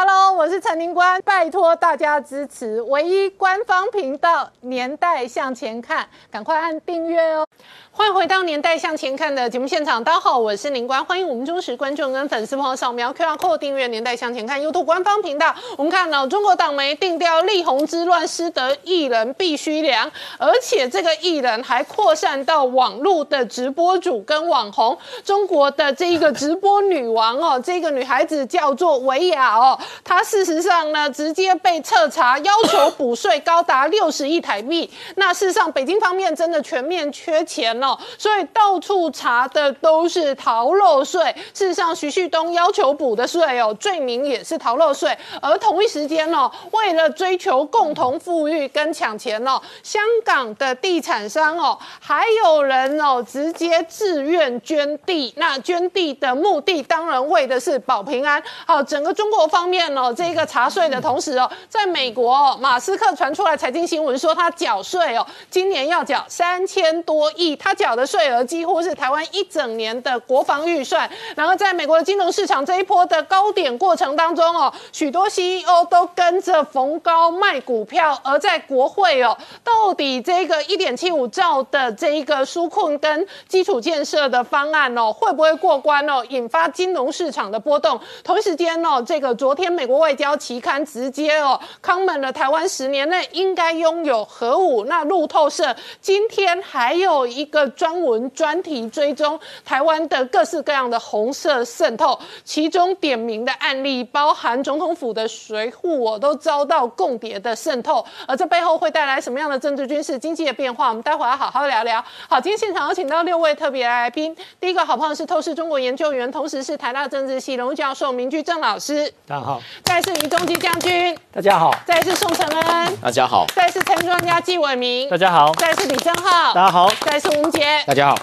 Hello，我是陈宁官，拜托大家支持唯一官方频道《年代向前看》，赶快按订阅哦。欢迎回到《年代向前看》的节目现场，大家好，我是林官，欢迎我们忠实观众跟粉丝朋友扫描 QR Code 订阅《年代向前看》YouTube 官方频道。我们看到中国党媒定调力宏之乱，失德艺人必须凉，而且这个艺人还扩散到网络的直播主跟网红。中国的这一个直播女王哦，这个女孩子叫做维亚哦，他事实上呢直接被彻查，要求补税高达六十亿台币。那事实上，北京方面真的全面缺钱哦。所以到处查的都是逃漏税。事实上，徐旭东要求补的税哦，罪名也是逃漏税。而同一时间哦，为了追求共同富裕跟抢钱哦，香港的地产商哦，还有人哦，直接自愿捐地。那捐地的目的当然为的是保平安。好，整个中国方面哦，这个查税的同时哦，在美国哦，马斯克传出来财经新闻说他缴税哦，今年要缴三千多亿。他缴的税额几乎是台湾一整年的国防预算。然后在美国的金融市场这一波的高点过程当中哦，许多 CEO 都跟着逢高卖股票。而在国会哦，到底这个一点七五兆的这一个纾困跟基础建设的方案哦，会不会过关哦？引发金融市场的波动。同一时间哦，这个昨天美国外交期刊直接哦，comment 了台湾十年内应该拥有核武。那路透社今天还有一个。专文专题追踪台湾的各式各样的红色渗透，其中点名的案例包含总统府的随护，我都遭到共谍的渗透，而这背后会带来什么样的政治、军事、经济的变化？我们待会要好好聊聊。好，今天现场有请到六位特别来宾，第一个好朋友是透视中国研究员，同时是台大政治系荣誉教授明居正老师，大家好；再是于中基将军，大家好；再是宋承恩，大家好；再是陈专家纪伟明，大家好；再是李正浩，大家好；再是吴杰，大家好。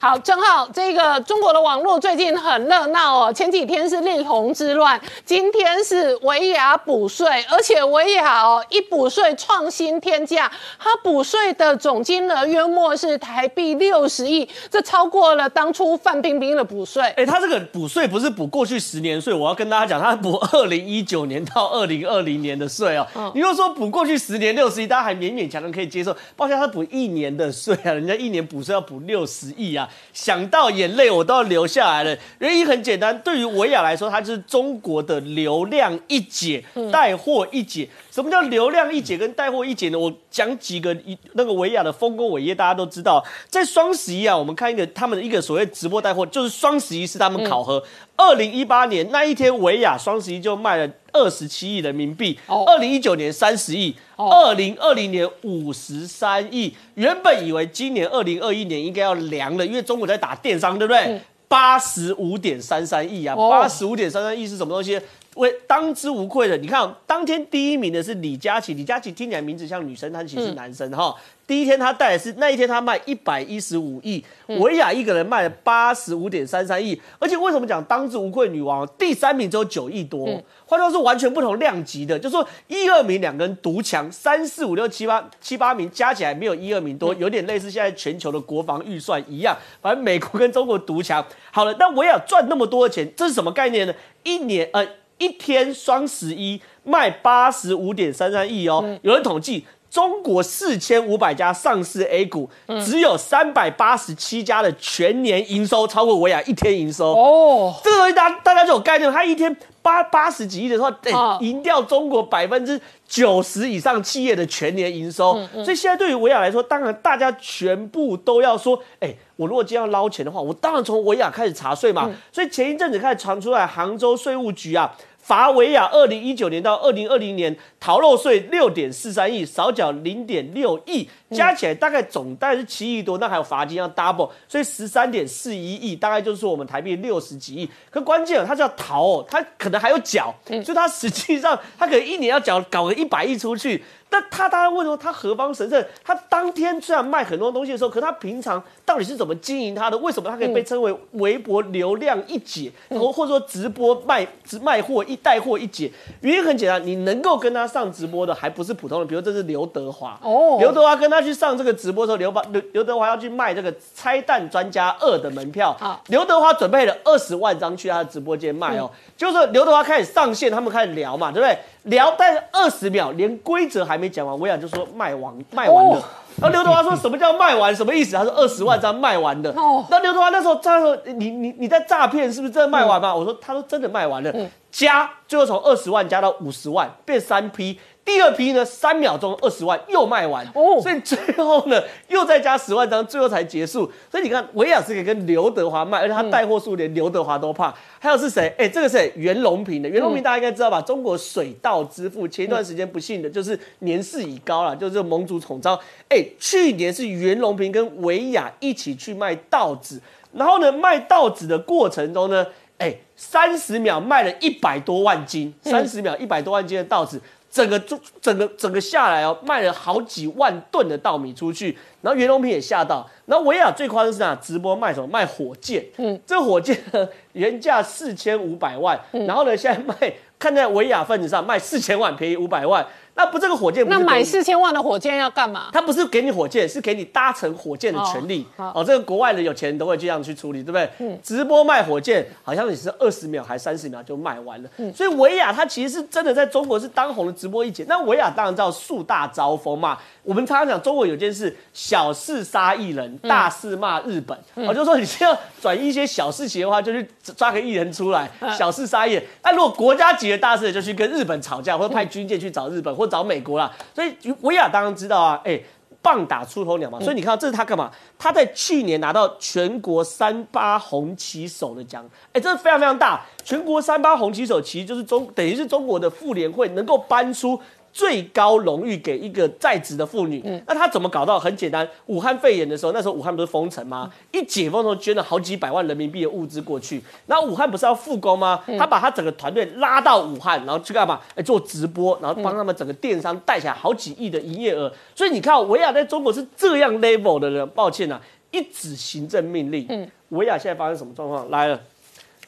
好，正浩这个中国的网络最近很热闹哦。前几天是力宏之乱，今天是维亚补税，而且维亚哦一补税创新天价，它补税的总金额约莫是台币六十亿，这超过了当初范冰冰的补税。哎，他这个补税不是补过去十年税，我要跟大家讲，他补 二零一九年到二零二零年的税哦。你又说补过去十年六十亿，大家还勉勉强强可以接受，抱歉，他补一年的税啊，人家一年补税要补六十亿啊。想到眼泪我都要流下来了。原因很简单，对于维亚来说，它就是中国的流量一姐，带货一姐。什么叫流量一姐跟带货一姐呢？我讲几个一那个维亚的丰功伟业，大家都知道。在双十一啊，我们看一个他们的一个所谓直播带货，就是双十一是他们考核。二零一八年那一天，维亚双十一就卖了二十七亿人民币。二零一九年三十亿，二零二零年五十三亿。原本以为今年二零二一年应该要凉了，因为中国在打电商，对不对？八十五点三三亿啊，八十五点三三亿是什么东西？为当之无愧的，你看当天第一名的是李佳琦，李佳琦听起来名字像女生，但其实是男生哈。第一天他带的是那一天他卖一百一十五亿，维亚一个人卖了八十五点三三亿，而且为什么讲当之无愧女王？第三名只有九亿多，换句话说完全不同量级的，就说一二名两个人独强，三四五六七八七八名加起来没有一二名多，有点类似现在全球的国防预算一样，反正美国跟中国独强。好了，那维亚赚那么多的钱，这是什么概念呢？一年呃一天双十一卖八十五点三三亿哦，有人统计。中国四千五百家上市 A 股，只有三百八十七家的全年营收超过维亚一天营收哦。这个东西大大家就有概念，它一天八八十几亿的话，得赢掉中国百分之九十以上企业的全年营收。所以现在对于维亚来说，当然大家全部都要说，哎，我如果今天要捞钱的话，我当然从维亚开始查税嘛。所以前一阵子开始传出来，杭州税务局啊。罚维亚二零一九年到二零二零年逃漏税六点四三亿，少缴零点六亿，加起来大概总大概是七亿多，那还有罚金要 double，所以十三点四一亿，大概就是说我们台币六十几亿。可关键他是要逃哦，他可能还有缴，所以他实际上他可能一年要缴搞个一百亿出去。那他当然问说，他何方神圣？他当天虽然卖很多东西的时候，可他平常到底是怎么经营他的？为什么他可以被称为微博流量一姐，或或者说直播卖直卖货一带货一姐？原因很简单，你能够跟他上直播的，还不是普通人。比如这是刘德华哦，刘德华跟他他去上这个直播的时候，刘刘刘德华要去卖这个《拆弹专家二》的门票。好刘德华准备了二十万张去他的直播间卖哦。就是说刘德华开始上线，他们开始聊嘛，对不对？聊，但是二十秒连规则还没讲完，维亚就说卖完卖完了。哦然后刘德华说什么叫卖完？什么意思？他说二十万张卖完的。哦那刘德华那时候他说你你你在诈骗是不是真的卖完吗？我说他说真的卖完了，加最后从二十万加到五十万，变三批。第二批呢，三秒钟二十万又卖完，哦所以最后呢又再加十万张，最后才结束。所以你看，维亚是可以跟刘德华卖，而且他带货数连刘德华都怕。还有是谁？哎、这个是谁袁隆平的，袁隆平大家应该知道吧？中国水稻之父，前一段时间不幸的就是年事已高了，就是蒙主宠召。哎、去年是袁隆平跟维亚一起去卖稻子，然后呢卖稻子的过程中呢，哎、三十秒卖了一百多万斤，三十秒一百多万斤的稻子。整个整整个整个下来哦，卖了好几万吨的稻米出去，然后袁隆平也吓到，然后维亚最夸张是哪？直播卖什么？卖火箭，嗯，这火箭呢原价四千五百万，然后呢现在卖看在维亚份子上卖四千万，便宜五百万，那不这个火箭不那买四千万的火箭要干嘛？他不是给你火箭，是给你搭乘火箭的权利。哦哦，这个国外的有钱人都会这样去处理，对不对？直播卖火箭，好像也是二十秒还三十秒就卖完了。所以维亚他其实是真的在中国是当红的直播一姐。那维亚当然知道树大招风嘛。我们常常讲中国有件事，小事杀艺人，大事骂日本。我、就说你是要转移一些小事情的话，就去抓个艺人出来，小事杀艺人。那如果国家级的大事，就去跟日本吵架，或者派军舰去找日本，或找美国啦。所以维亚当然知道啊，哎、棒打出头鸟嘛，所以你看到这是他干嘛？他在去年拿到全国三八红旗手的奖，哎，这是非常非常大。全国三八红旗手其实就是中，等于是中国的妇联会能够搬出。最高荣誉给一个在职的妇女，那她怎么搞到？很简单，武汉肺炎的时候，那时候武汉不是封城吗？一解封的时候捐了好几百万人民币的物资过去，然后武汉不是要复工吗？他把他整个团队拉到武汉，然后去干嘛？哎，做直播，然后帮他们整个电商带起来好几亿的营业额。所以你看，维亚在中国是这样 level 的人，抱歉啊，一纸行政命令，嗯，维亚现在发生什么状况？来了。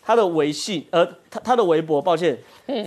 他的微信，呃，他他的微博，抱歉，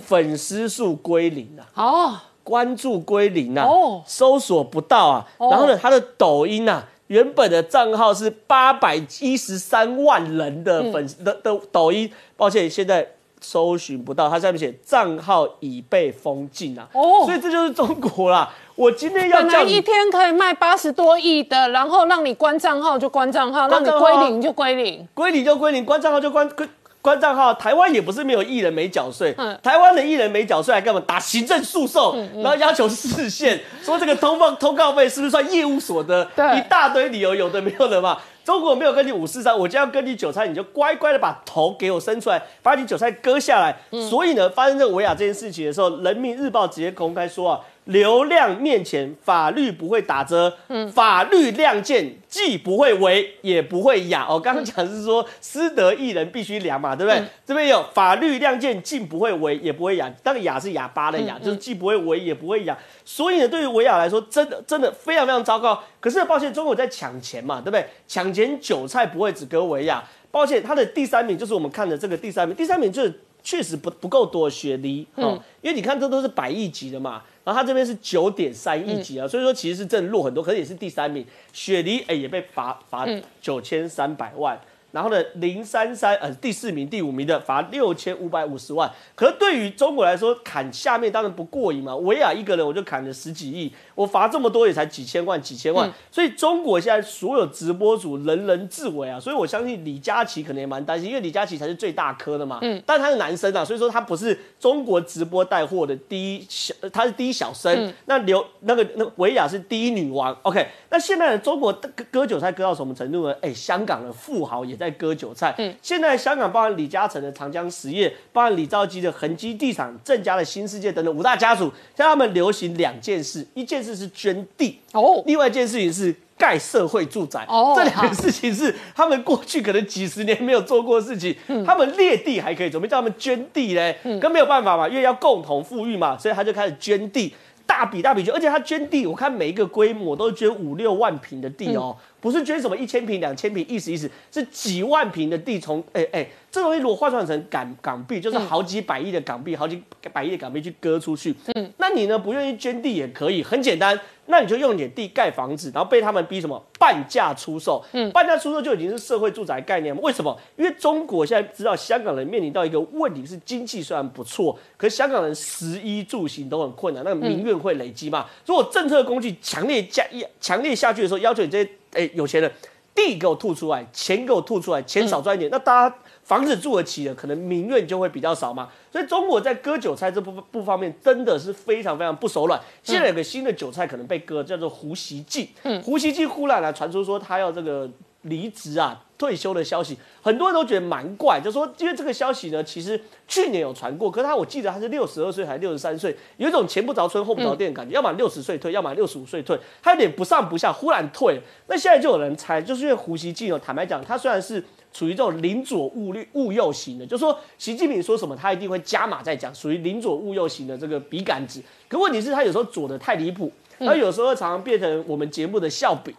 粉丝数归零啊，哦，关注归零啊，哦搜索不到啊。哦然后呢，他的抖音啊，原本的账号是八百一十三万人的粉丝、的的抖音，抱歉，现在搜寻不到，它上面写账号已被封禁啊。哦所以这就是中国啦。我今天要本来一。天可以卖八十多亿的，然后让你关账号就关账号，让你归零就归零。归零就归零，关账号就关关关账号。台湾也不是没有艺人没缴税，嗯台湾的艺人没缴税还干嘛？打行政诉讼，然后要求释宪，说这个通报通告费是不是算业务所得？一大堆理由，有的没有的嘛。中国没有跟你五四三，我就要跟你韭菜，你就乖乖的把头给我伸出来，把你韭菜割下来。所以呢，发生这个维亚这件事情的时候，《人民日报》直接公开说啊，流量面前法律不会打折，法律亮剑既不会违也不会哑。哦，刚刚讲是说私德艺人必须凉嘛，对不对？这边有法律亮剑既不会违也不会哑，那个哑是哑巴的哑，就是既不会违也不会哑。所以呢，对于维亚来说，真的真的非常非常糟糕。可是抱歉，中国在抢钱嘛，对不对？抢钱韭菜不会只割维亚。抱歉，他的第三名就是我们看的这个第三名，第三名就是确实不不够多雪梨哦，因为你看这都是百亿级的嘛，然后他这边是九点三亿级啊，所以说其实是真的弱很多，可是也是第三名。雪梨哎也被罚罚九千三百万。然后呢，零三三呃第四名、第五名的罚六千五百五十万。可是对于中国来说，砍下面当然不过瘾嘛。维亚一个人我就砍了十几亿，我罚这么多也才几千万、几千万。所以中国现在所有直播主人人自危啊。所以我相信李佳琦可能也蛮担心，因为李佳琦才是最大颗的嘛。嗯。但他是男生啊，所以说他不是中国直播带货的第一小，呃他是第一小生。那刘那个那个维亚是第一女王。OK，那现在的中国割割韭菜割到什么程度呢？哎，香港的富豪也在割韭菜。嗯，现在香港包含李嘉诚的长江实业，包含李兆基的恒基地产、郑家的新世界等等五大家族，像他们流行两件事，一件事是捐地，哦，另外一件事情是盖社会住宅。哦这两个事情是他们过去可能几十年没有做过的事情。他们裂地还可以，怎么叫他们捐地嘞？跟没有办法嘛，因为要共同富裕嘛，所以他就开始捐地。大笔大笔捐，而且他捐地，我看每一个规模都是捐五六万平的地哦，不是捐什么一千平、两千平，意思意思是几万平的地，从哎哎，这东西如果换算成港港币，就是好几百亿的港币，好几百亿的港币去割出去。嗯，那你呢不愿意捐地也可以，很简单。那你就用点地盖房子，然后被他们逼什么半价出售？嗯，半价出售就已经是社会住宅概念为什么？因为中国现在知道香港人面临到一个问题是经济虽然不错，可是香港人食衣住行都很困难，那个民怨会累积嘛。如果政策工具强烈加强烈下去的时候，要求你这些哎有钱人地给我吐出来，钱给我吐出来，钱少赚一点，那大家。房子住得起的，可能民怨就会比较少嘛。所以中国在割韭菜这部部方面，真的是非常非常不手软。现在有个新的韭菜可能被割，叫做胡锡进。嗯，胡锡进忽然来传出说他要这个离职啊、退休的消息，很多人都觉得蛮怪，就说因为这个消息呢，其实去年有传过，可是他我记得他是六十二岁还是六十三岁，有一种前不着村后不着店的感觉，要么六十岁退，要么六十五岁退，他有点不上不下，忽然退。那现在就有人猜，就是因为胡锡进哦，坦白讲，他虽然是。处于这种零左误误右型的，就说习近平说什么，他一定会加码再讲，属于零左误右型的这个笔杆子。可问题是，他有时候左的太离谱，他有时候常常变成我们节目的笑柄，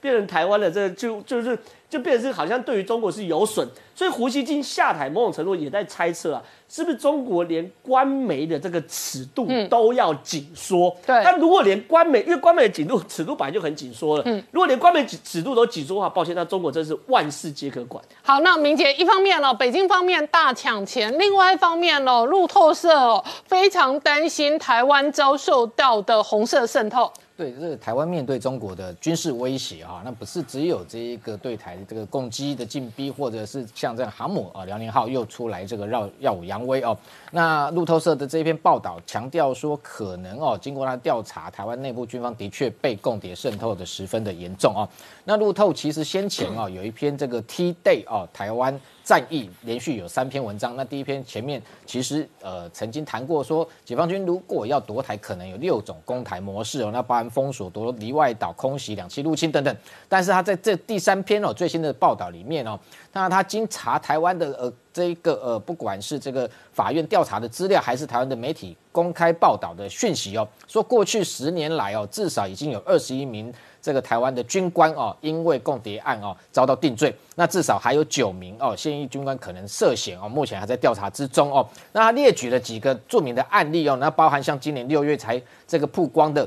变成台湾的这就就是。就变成是好像对于中国是有损，所以胡锡进下台，某种程度也在猜测啊，是不是中国连官媒的这个尺度都要紧缩？对。但如果连官媒，因为官媒的紧度尺度本来就很紧缩了，嗯，如果连官媒尺度都紧缩的话，抱歉，那中国真是万事皆可管。好，那明姐一方面呢，北京方面大抢钱，另外一方面呢，路透社哦非常担心台湾遭受到的红色渗透。对，这个台湾面对中国的军事威胁啊，那不是只有这一个对台的这个攻击的进逼，或者是像这样航母啊，辽宁号又出来这个绕耀武扬威哦。那路透社的这一篇报道强调说，可能哦，经过他调查，台湾内部军方的确被共谍渗透的十分的严重哦。那路透其实先前啊有一篇这个 T Day 哦，台湾。战役连续有三篇文章，那第一篇前面其实呃曾经谈过说，解放军如果要夺台，可能有六种攻台模式哦，那包含封锁、夺离外岛、空袭、两栖入侵等等。但是他在这第三篇哦最新的报道里面哦，那他经查台湾的呃这一个呃不管是这个法院调查的资料，还是台湾的媒体公开报道的讯息哦，说过去十年来哦至少已经有二十一名。这个台湾的军官哦，因为共谍案哦遭到定罪，那至少还有九名哦现役军官可能涉嫌哦，目前还在调查之中哦。那他列举了几个著名的案例哦，那包含像今年六月才这个曝光的。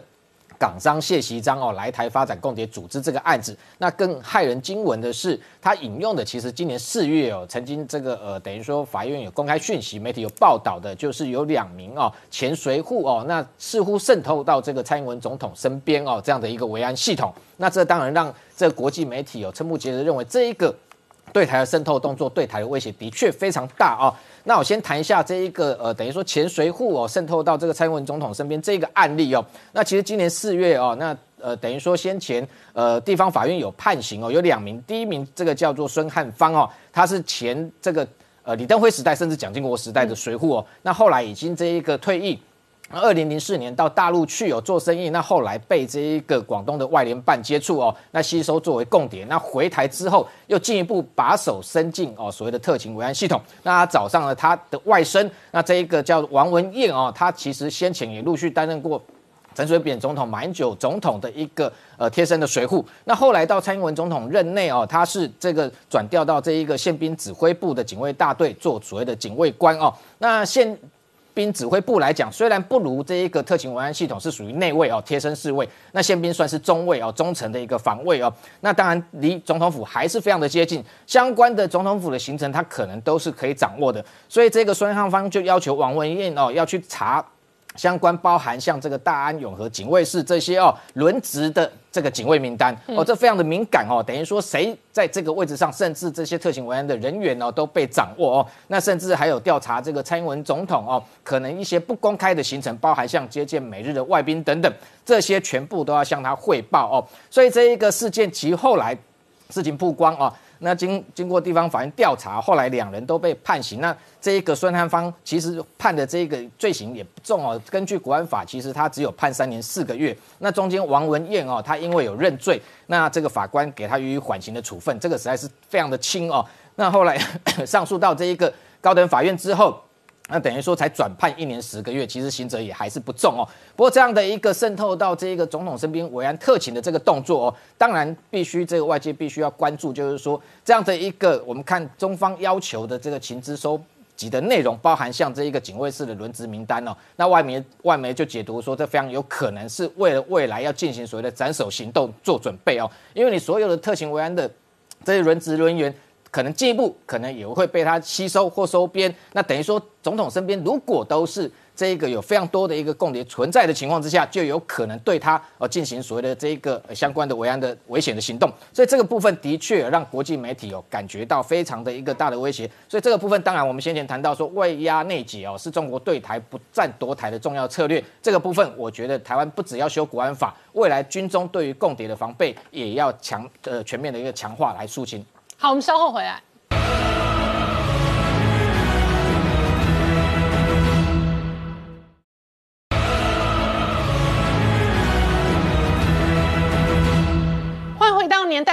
港商谢习章哦来台发展共谍组织这个案子，那更骇人惊闻的是，他引用的其实今年四月哦，曾经这个呃等于说法院有公开讯息，媒体有报道的，就是有两名哦前随护哦，那似乎渗透到这个蔡英文总统身边哦这样的一个维安系统，那这当然让这个国际媒体有瞠目结舌，认为这一个对台的渗透动作对台的威胁的确非常大啊。那我先谈一下这一个呃，等于说前随护哦渗透到这个蔡英文总统身边这个案例哦。那其实今年四月哦，那呃等于说先前呃地方法院有判刑哦，有两名，第一名这个叫做孙汉芳哦，他是前这个呃李登辉时代甚至蒋经国时代的随护哦，那后来已经这一个退役。二零零四年到大陆去有做生意，那后来被这一个广东的外联办接触哦，那吸收作为共谍，那回台之后又进一步把手伸进哦所谓的特勤维安系统，那他找上了他的外甥，那这一个叫王文燕哦，他其实先前也陆续担任过陈水扁总统、马英九总统的一个呃贴身的随护，那后来到蔡英文总统任内哦，他是这个转调到这一个宪兵指挥部的警卫大队做所谓的警卫官哦，那现。兵指挥部来讲，虽然不如这一个特勤文安系统是属于内卫哦，贴身侍卫，那宪兵算是中卫哦，中层的一个防卫哦。那当然离总统府还是非常的接近，相关的总统府的行程他可能都是可以掌握的。所以这个孙汉芳就要求王文燕哦要去查。相关包含像这个大安永和警卫室这些哦轮值的这个警卫名单哦，这非常的敏感哦，等于说谁在这个位置上，甚至这些特勤维安的人员哦都被掌握哦，那甚至还有调查这个蔡英文总统哦，可能一些不公开的行程，包含像接见美日的外宾等等，这些全部都要向他汇报哦，所以这一个事件其后来事情曝光哦。那经经过地方法院调查，后来两人都被判刑。那这一个孙汉芳其实判的这一个罪行也不重哦。根据国安法，其实他只有判三年四个月。那中间王文艳哦，他因为有认罪，那这个法官给他予以缓刑的处分，这个实在是非常的轻哦。那后来 上诉到这一个高等法院之后。那等于说才转判一年十个月，其实刑责也还是不重哦。不过这样的一个渗透到这个总统身边维安特勤的这个动作哦，当然必须这个外界必须要关注，就是说这样的一个我们看中方要求的这个情资收集的内容，包含像这一个警卫室的轮值名单哦，那外媒外媒就解读说，这非常有可能是为了未来要进行所谓的斩首行动做准备哦，因为你所有的特勤维安的这些轮值人员。可能进一步，可能也会被他吸收或收编。那等于说，总统身边如果都是这个有非常多的一个共谍存在的情况之下，就有可能对他呃进行所谓的这一个相关的维安的危险的行动。所以这个部分的确让国际媒体哦感觉到非常的一个大的威胁。所以这个部分，当然我们先前谈到说外压内解哦，是中国对台不战夺台的重要策略。这个部分，我觉得台湾不只要修国安法，未来军中对于共谍的防备也要强呃全面的一个强化来肃清。好，我们稍后回来。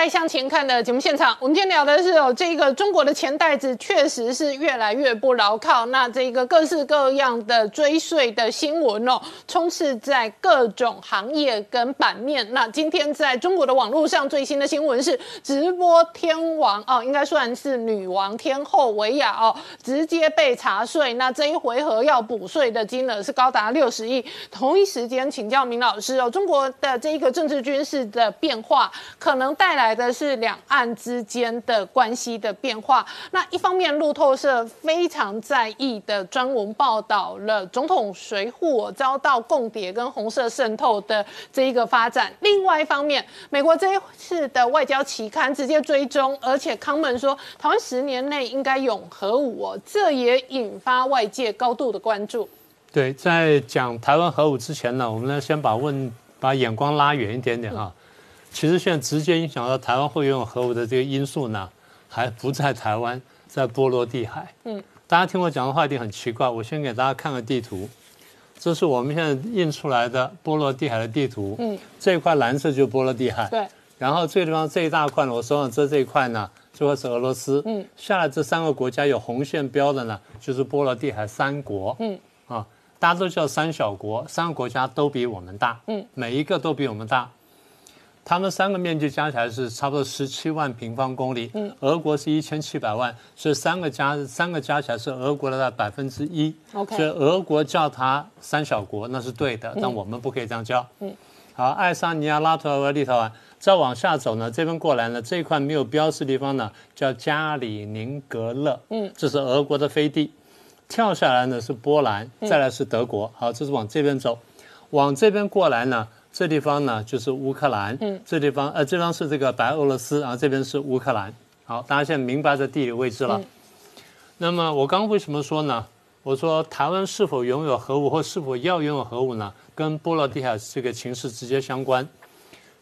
向前看的节目现场，我们今天聊的是哦，这个中国的钱袋子确实是越来越不牢靠。那这个各式各样的追税的新闻哦，充斥在各种行业跟版面。那今天在中国的网络上最新的新闻是，直播天王哦，应该算是女王天后维亚哦，直接被查税。那这一回合要补税的金额是高达六十亿。同一时间请教明老师哦，中国的这一个政治军事的变化可能。带来的是两岸之间的关系的变化。那一方面，路透社非常在意的专文报道了总统随扈遭到共谍跟红色渗透的这一个发展。另外一方面，美国这一次的外交期刊直接追踪，而且康门说台湾十年内应该永核武哦，这也引发外界高度的关注。对，在讲台湾核武之前呢，我们呢先把问把眼光拉远一点点哈。其实现在直接影响到台湾会拥有核武的这个因素呢，还不在台湾，在波罗的海。嗯，大家听我讲的话一定很奇怪。我先给大家看个地图，这是我们现在印出来的波罗的海的地图。嗯，这一块蓝色就是波罗的海。对。然后这个地方这一大块呢，我手上遮这一块呢，就会是俄罗斯。嗯。下来这三个国家有红线标的呢，就是波罗的海三国。嗯。啊，大家都叫三小国，三个国家都比我们大。嗯。每一个都比我们大。他们三个面积加起来是差不多十七万平方公里，嗯，俄国是一千七百万，所以三个加三个加起来是俄国的百分之一，OK，所以俄国叫它三小国那是对的，但我们不可以这样叫，嗯，好，爱沙尼亚、拉脱维亚、立陶宛，再往下走呢，这边过来呢，这一块没有标示地方呢叫加里宁格勒，嗯，这是俄国的飞地，跳下来呢是波兰，再来是德国，好，这是往这边走，往这边过来呢。这地方呢就是乌克兰，嗯，这地方呃，这方是这个白俄罗斯，然后这边是乌克兰。好，大家现在明白这地理位置了。那么我刚为什么说呢？我说台湾是否拥有核武或是否要拥有核武呢？跟波罗的海这个情势直接相关。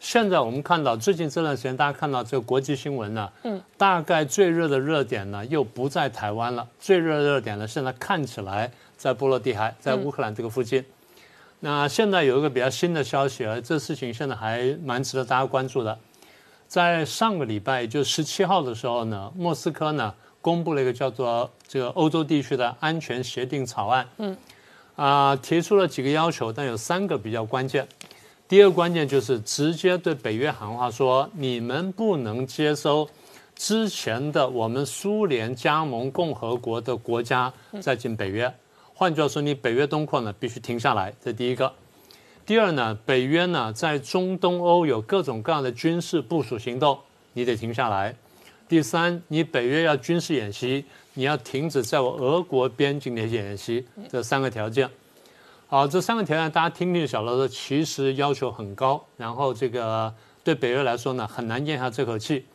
现在我们看到最近这段时间，大家看到这个国际新闻呢，嗯，大概最热的热点呢又不在台湾了，最热的热点呢现在看起来在波罗的海，在乌克兰这个附近。那现在有一个比较新的消息啊，这事情现在还蛮值得大家关注的。在上个礼拜，也就十七号的时候呢，莫斯科呢公布了一个叫做这个欧洲地区的安全协定草案。嗯，啊，提出了几个要求，但有三个比较关键。第二个关键就是直接对北约喊话，说你们不能接收之前的我们苏联加盟共和国的国家再进北约。换句话说，你北约东扩呢必须停下来，这第一个。第二呢，北约呢在中东欧有各种各样的军事部署行动，你得停下来。第三，你北约要军事演习，你要停止在我俄国边境的演习。这三个条件。好，这三个条件大家听听晓得说，其实要求很高，然后这个对北约来说呢很难咽下这口气。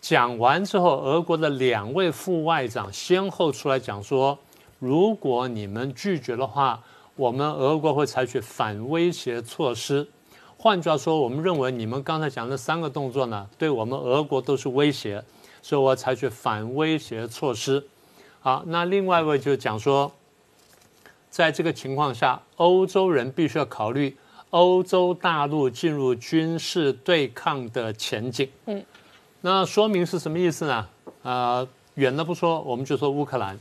讲完之后，俄国的两位副外长先后出来讲说。如果你们拒绝的话，我们俄国会采取反威胁措施。换句话说，我们认为你们刚才讲的三个动作呢，对我们俄国都是威胁，所以我采取反威胁措施。好，那另外一位就讲说，在这个情况下，欧洲人必须要考虑欧洲大陆进入军事对抗的前景。嗯，那说明是什么意思呢？呃，远的不说，我们就说乌克兰。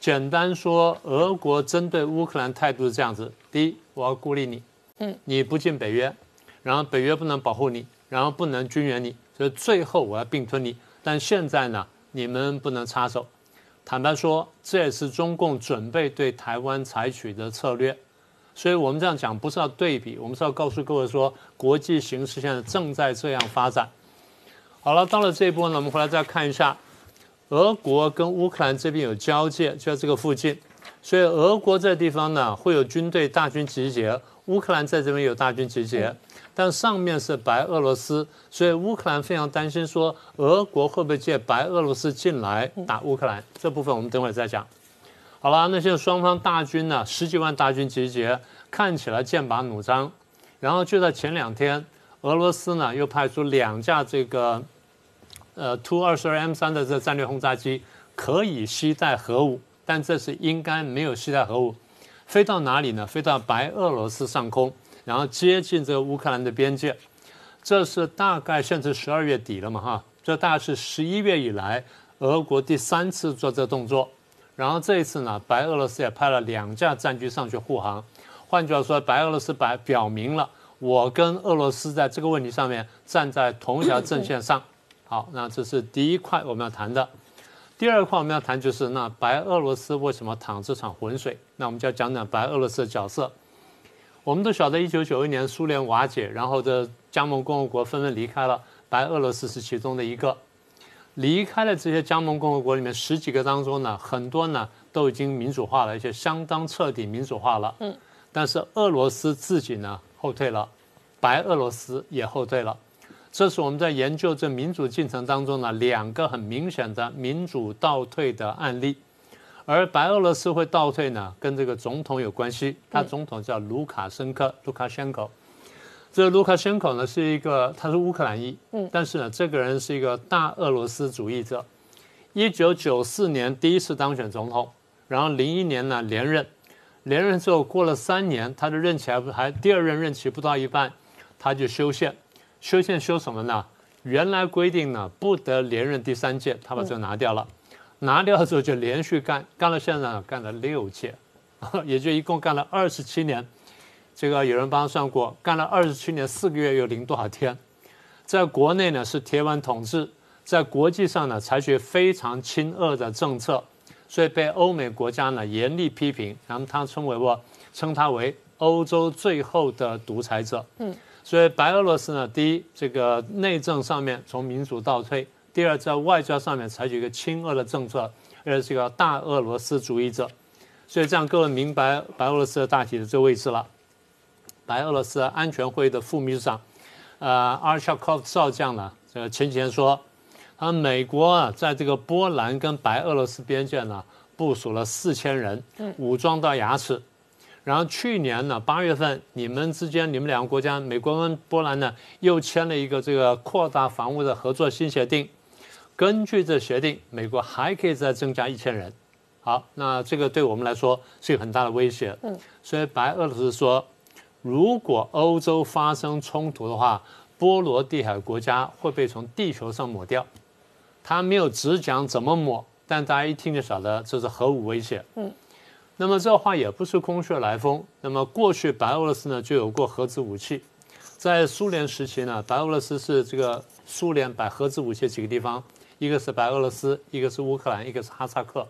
简单说，俄国针对乌克兰态度是这样子：第一，我要孤立你，嗯，你不进北约，然后北约不能保护你，然后不能军援你，所以最后我要并吞你。但现在呢，你们不能插手。坦白说，这也是中共准备对台湾采取的策略。所以我们这样讲不是要对比，我们是要告诉各位说，国际形势现在正在这样发展。好了，到了这一波呢，我们回来再看一下。俄国跟乌克兰这边有交界，就在这个附近，所以俄国这地方呢会有军队大军集结，乌克兰在这边有大军集结，但上面是白俄罗斯，所以乌克兰非常担心说俄国会不会借白俄罗斯进来打乌克兰，这部分我们等会儿再讲。好了，那现在双方大军呢十几万大军集结，看起来剑拔弩张，然后就在前两天，俄罗斯呢又派出两架这个。呃，Tu 二十二 M 三的这战略轰炸机可以携带核武，但这是应该没有携带核武，飞到哪里呢？飞到白俄罗斯上空，然后接近这个乌克兰的边界。这是大概现在十二月底了嘛，哈，这大概是十一月以来俄国第三次做这动作。然后这一次呢，白俄罗斯也派了两架战机上去护航。换句话说，白俄罗斯白表明了我跟俄罗斯在这个问题上面站在同一条阵线上。好，那这是第一块我们要谈的。第二块我们要谈就是那白俄罗斯为什么淌这场浑水？那我们就要讲讲白俄罗斯的角色。我们都晓得，一九九一年苏联瓦解，然后的加盟共和国纷纷离开了，白俄罗斯是其中的一个。离开了这些加盟共和国里面十几个当中呢，很多呢都已经民主化了，而且相当彻底民主化了。嗯。但是俄罗斯自己呢后退了，白俄罗斯也后退了。这是我们在研究这民主进程当中呢两个很明显的民主倒退的案例，而白俄罗斯会倒退呢，跟这个总统有关系。他总统叫卢卡申科，卢卡申科。这个卢卡申科呢是一个，他是乌克兰裔，嗯，但是呢，这个人是一个大俄罗斯主义者。一九九四年第一次当选总统，然后零一年呢连任，连任之后过了三年，他的任期还不还第二任任期不到一半，他就修宪。修宪修什么呢？原来规定呢不得连任第三届，他把这个拿掉了。拿掉之后就连续干，干了现在干了六届，也就一共干了二十七年。这个有人帮他算过，干了二十七年四个月又零多少天？在国内呢是铁腕统治，在国际上呢采取非常亲俄的政策，所以被欧美国家呢严厉批评，然后他称为我称他为欧洲最后的独裁者。嗯。所以白俄罗斯呢，第一，这个内政上面从民主倒退；第二，在外交上面采取一个亲俄的政策，而是一个大俄罗斯主义者。所以这样各位明白白俄罗斯的大体的这个位置了。白俄罗斯安全会的副秘书长，呃，阿尔夏科夫少将呢，这个前几天说，他美国啊，在这个波兰跟白俄罗斯边界呢，部署了四千人，武装到牙齿。然后去年呢，八月份，你们之间，你们两个国家，美国跟波兰呢，又签了一个这个扩大防务的合作新协定。根据这协定，美国还可以再增加一千人。好，那这个对我们来说是有很大的威胁。嗯。所以白俄罗斯说，如果欧洲发生冲突的话，波罗的海国家会被从地球上抹掉。他没有只讲怎么抹，但大家一听就晓得这是核武威胁。嗯。那么这话也不是空穴来风。那么过去白俄罗斯呢就有过核子武器，在苏联时期呢，白俄罗斯是这个苏联摆核子武器几个地方，一个是白俄罗斯，一个是乌克兰，一个是哈萨克。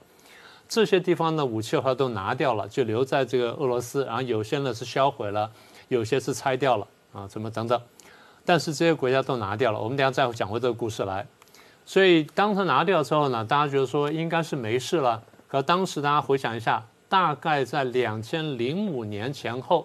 这些地方的武器的话都拿掉了，就留在这个俄罗斯，然后有些呢是销毁了，有些是拆掉了啊，怎么等等。但是这些国家都拿掉了，我们等下再讲回这个故事来。所以当他拿掉之后呢，大家觉得说应该是没事了。可当时大家回想一下。大概在两千零五年前后，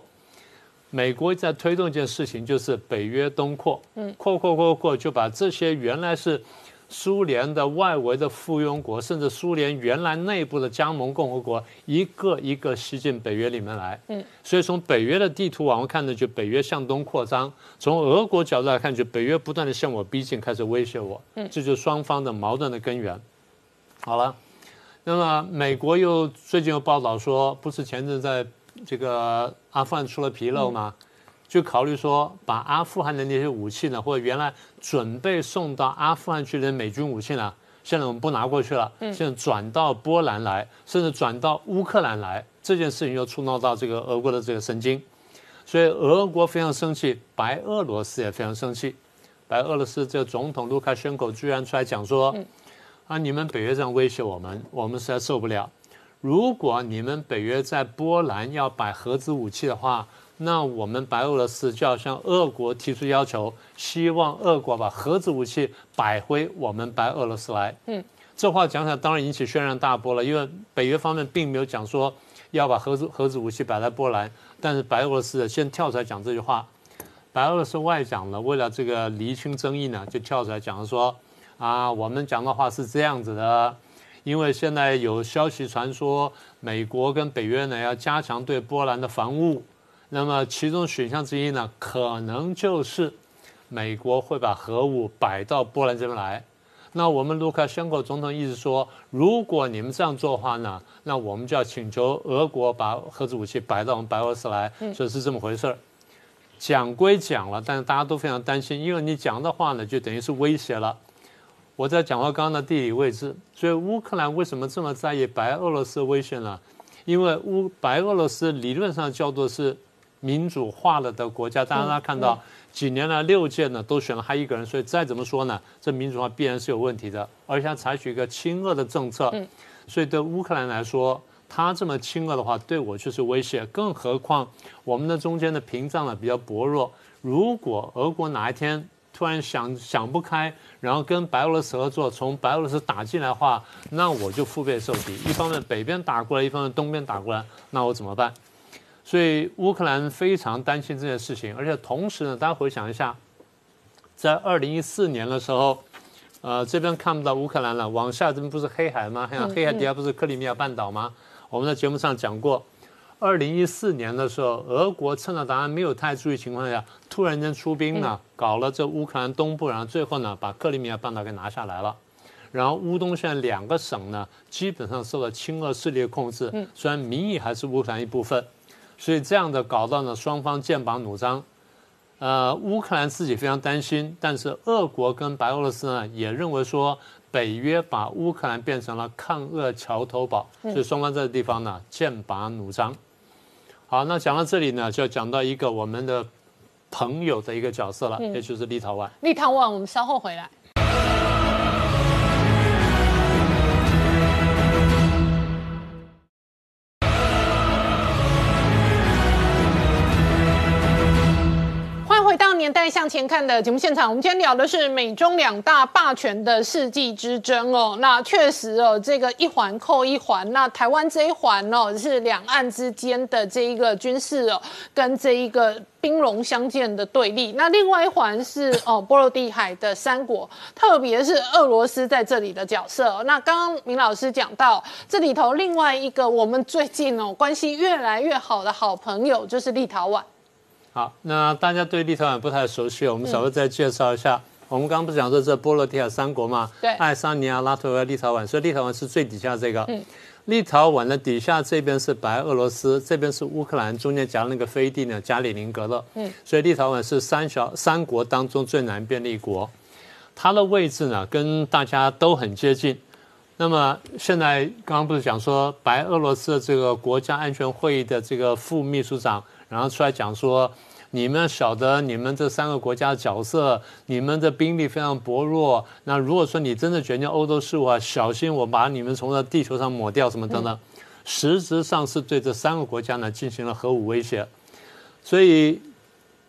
美国在推动一件事情，就是北约东扩，嗯，扩扩扩扩，就把这些原来是苏联的外围的附庸国，甚至苏联原来内部的加盟共和国，一个一个吸进北约里面来，嗯，所以从北约的地图往外看呢，就北约向东扩张；从俄国角度来看，就北约不断的向我逼近，开始威胁我，嗯，这就是双方的矛盾的根源。好了。那么美国又最近又报道说，不是前阵在这个阿富汗出了纰漏吗？就考虑说，把阿富汗的那些武器呢，或者原来准备送到阿富汗去的美军武器呢，现在我们不拿过去了，现在转到波兰来，甚至转到乌克兰来，这件事情又触怒到这个俄国的这个神经，所以俄国非常生气，白俄罗斯也非常生气。白俄罗斯这个总统卢卡申科居然出来讲说：“啊，你们北约这样威胁我们，我们实在受不了。如果你们北约在波兰要摆核子武器的话，那我们白俄罗斯就要向俄国提出要求，希望俄国把核子武器摆回我们白俄罗斯来。”嗯，这话讲起来当然引起轩然大波了，因为北约方面并没有讲说要把核子核子武器摆在波兰，但是白俄罗斯先跳出来讲这句话。白俄罗斯外长呢，为了这个厘清争议呢，就跳出来讲说：啊，我们讲的话是这样子的，因为现在有消息传说，美国跟北约呢要加强对波兰的防务，那么其中选项之一呢，可能就是美国会把核武摆到波兰这边来。那我们卢卡申科总统一直说，如果你们这样做的话呢，那我们就要请求俄国把核子武器摆到我们白俄罗斯来，所以是这么回事儿。讲归讲了，但是大家都非常担心，因为你讲的话呢，就等于是威胁了。我在讲到刚刚的地理位置，所以乌克兰为什么这么在意白俄罗斯威胁呢？因为乌白俄罗斯理论上叫做是民主化了的国家，大家看到几年来六届呢都选了他一个人，所以再怎么说呢，这民主化必然是有问题的，而且采取一个亲俄的政策，所以对乌克兰来说。他这么亲俄的话，对我就是威胁。更何况我们的中间的屏障呢比较薄弱。如果俄国哪一天突然想想不开，然后跟白俄罗斯合作，从白俄罗斯打进来的话，那我就腹背受敌。一方面北边打过来，一方面东边打过来，那我怎么办？所以乌克兰非常担心这件事情。而且同时呢，大家回想一下，在二零一四年的时候，呃，这边看不到乌克兰了，往下这边不是黑海吗？黑海底下不是克里米亚半岛吗？我们在节目上讲过，二零一四年的时候，俄国趁着大家没有太注意情况下，突然间出兵呢，搞了这乌克兰东部，然后最后呢，把克里米亚半岛给拿下来了。然后乌东现在两个省呢，基本上受到亲俄势力的控制，虽然名义还是乌克兰一部分，所以这样的搞到呢，双方剑拔弩张。呃，乌克兰自己非常担心，但是俄国跟白俄罗斯呢，也认为说。北约把乌克兰变成了抗俄桥头堡，所以双方这个地方呢剑拔弩张。好，那讲到这里呢，就要讲到一个我们的朋友的一个角色了，也就是立陶宛。立陶宛，我们稍后回来。年代向前看的节目现场，我们今天聊的是美中两大霸权的世纪之争哦。那确实哦，这个一环扣一环。那台湾这一环哦，是两岸之间的这一个军事哦，跟这一个兵戎相见的对立。那另外一环是哦，波罗的海的三国，特别是俄罗斯在这里的角色。那刚刚明老师讲到，这里头另外一个我们最近哦关系越来越好的好朋友，就是立陶宛。好，那大家对立陶宛不太熟悉，我们稍微再介绍一下。我们刚刚不是讲说这波罗的海三国嘛？对，爱沙尼亚、拉脱维亚、立陶宛，所以立陶宛是最底下这个。嗯，立陶宛的底下这边是白俄罗斯，这边是乌克兰，中间夹那个飞地呢，加里宁格勒。嗯，所以立陶宛是三小三国当中最南边的一国，它的位置呢跟大家都很接近。那么现在刚刚不是讲说白俄罗斯的这个国家安全会议的这个副秘书长？然后出来讲说，你们晓得你们这三个国家的角色，你们的兵力非常薄弱。那如果说你真的决定欧洲事务啊，小心我把你们从这地球上抹掉什么等等，实质上是对这三个国家呢进行了核武威胁。所以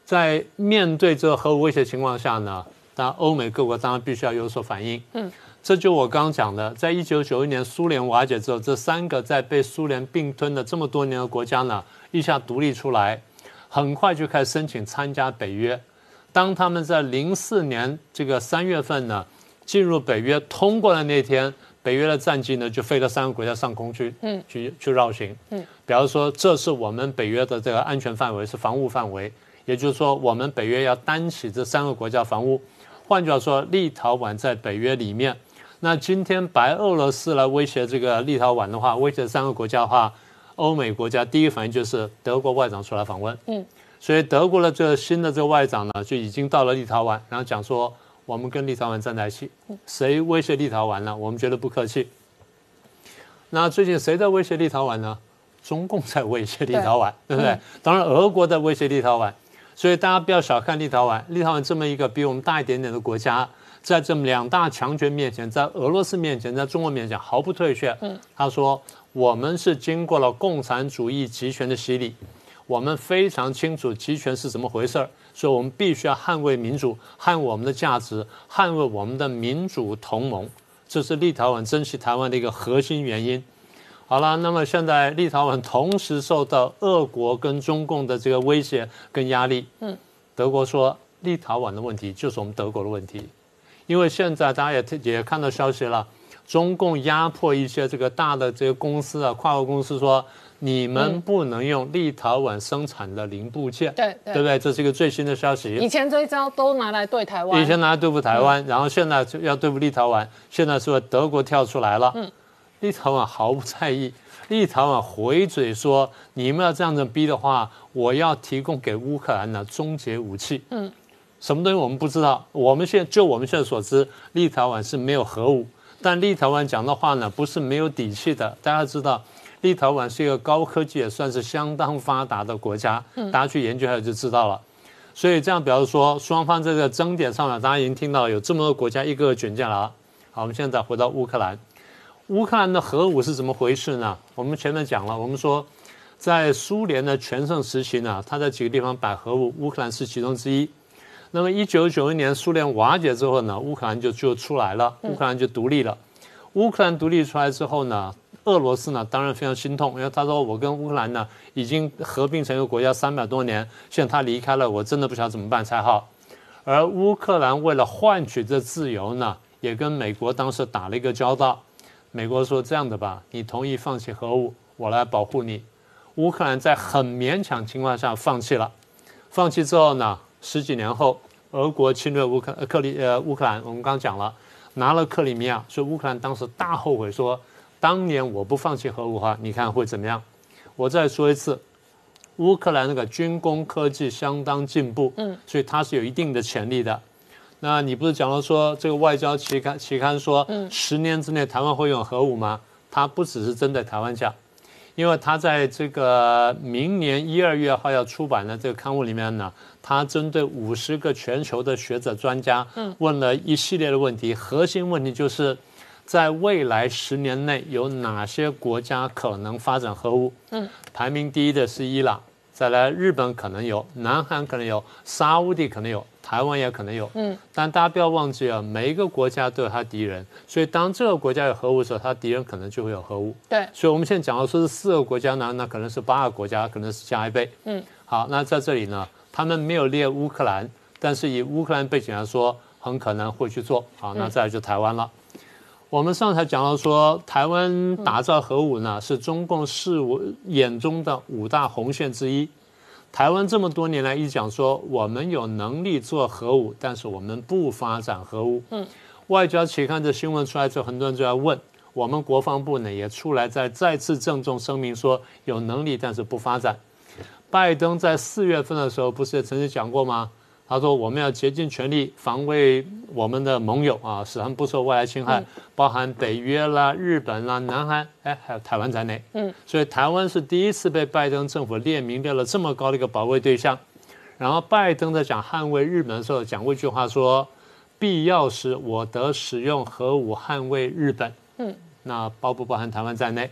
在面对这个核武威胁情况下呢，当然欧美各国当然必须要有所反应。嗯，这就我刚刚讲的，在一九九一年苏联瓦解之后，这三个在被苏联并吞的这么多年的国家呢。一下独立出来，很快就开始申请参加北约。当他们在零四年这个三月份呢进入北约通过的那天，北约的战机呢就飞到三个国家上空去，嗯，去去绕行，嗯，比方说这是我们北约的这个安全范围，是防务范围，也就是说我们北约要担起这三个国家防务。换句话说，立陶宛在北约里面，那今天白俄罗斯来威胁这个立陶宛的话，威胁三个国家的话。欧美国家第一反应就是德国外长出来访问，嗯，所以德国的这个新的这个外长呢，就已经到了立陶宛，然后讲说我们跟立陶宛站在一起。谁威胁立陶宛呢？我们觉得不客气。那最近谁在威胁立陶宛呢？中共在威胁立陶宛，对不对？当然，俄国在威胁立陶宛。所以大家不要小看立陶宛，立陶宛这么一个比我们大一点点的国家，在这么两大强权面前，在俄罗斯面前，在中国面前毫不退却。嗯，他说我们是经过了共产主义集权的洗礼，我们非常清楚集权是怎么回事儿，所以我们必须要捍卫民主，捍卫我们的价值，捍卫我们的民主同盟。这是立陶宛珍惜台湾的一个核心原因。好了，那么现在立陶宛同时受到俄国跟中共的这个威胁跟压力。嗯，德国说立陶宛的问题就是我们德国的问题，因为现在大家也也看到消息了，中共压迫一些这个大的这个公司啊，跨国公司说你们不能用立陶宛生产的零部件，对对不对？这是一个最新的消息。以前这一招都拿来对台湾，以前拿来对付台湾，然后现在就要对付立陶宛，现在说德国跳出来了。嗯。立陶宛毫不在意，立陶宛回嘴说：“你们要这样子逼的话，我要提供给乌克兰的终结武器。”嗯，什么东西我们不知道。我们现就我们现在所知，立陶宛是没有核武，但立陶宛讲的话呢，不是没有底气的。大家知道，立陶宛是一个高科技也算是相当发达的国家，大家去研究一下就知道了。所以这样，比如说双方这个争点上呢，大家已经听到有这么多国家一个个卷进来了。好，我们现在回到乌克兰。乌克兰的核武是怎么回事呢？我们前面讲了，我们说，在苏联的全盛时期呢，它在几个地方摆核武，乌克兰是其中之一。那么一九九一年苏联瓦解之后呢，乌克兰就就出来了，乌克兰就独立了。乌克兰独立出来之后呢，俄罗斯呢当然非常心痛，因为他说我跟乌克兰呢已经合并成一个国家三百多年，现在他离开了，我真的不晓得怎么办才好。而乌克兰为了换取这自由呢，也跟美国当时打了一个交道。美国说：“这样的吧，你同意放弃核武，我来保护你。”乌克兰在很勉强情况下放弃了。放弃之后呢，十几年后，俄国侵略乌克克里呃乌克兰，我们刚讲了，拿了克里米亚，所以乌克兰当时大后悔，说：“当年我不放弃核武的话，你看会怎么样？”我再说一次，乌克兰那个军工科技相当进步，嗯，所以它是有一定的潜力的。那你不是讲了说这个外交期刊期刊说，嗯十年之内台湾会用核武吗？它不只是针对台湾讲，因为他在这个明年一二月号要出版的这个刊物里面呢，他针对五十个全球的学者专家，问了一系列的问题，核心问题就是在未来十年内有哪些国家可能发展核武？嗯，排名第一的是伊朗，再来日本可能有，南韩可能有，沙乌地可能有。台湾也可能有，嗯，但大家不要忘记啊，每一个国家都有他敌人，所以当这个国家有核武的时候，他敌人可能就会有核武。对，所以我们现在讲到说是四个国家呢，那可能是八个国家，可能是加一倍。嗯，好，那在这里呢，他们没有列乌克兰，但是以乌克兰背景来说，很可能会去做。好，那再来就台湾了。我们上台讲到说，台湾打造核武呢，是中共视为眼中的五大红线之一。台湾这么多年来一直讲说，我们有能力做核武，但是我们不发展核武。嗯，外交期刊的新闻出来之后，很多人就在问，我们国防部呢也出来再再次郑重声明说，有能力但是不发展。拜登在四月份的时候不是也曾经讲过吗？他说：“我们要竭尽全力防卫我们的盟友啊，使他们不受外来侵害，包含北约啦、日本啦、南韩，哎，还有台湾在内。嗯，所以台湾是第一次被拜登政府列明列了这么高的一个保卫对象。然后拜登在讲捍卫日本的时候，讲过一句话说：必要时我得使用核武捍卫日本。嗯，那包不包含台湾在内？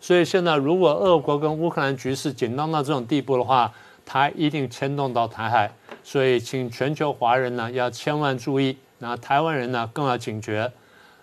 所以现在如果俄国跟乌克兰局势紧张到这种地步的话，它一定牵动到台海。”所以，请全球华人呢要千万注意，那台湾人呢更要警觉。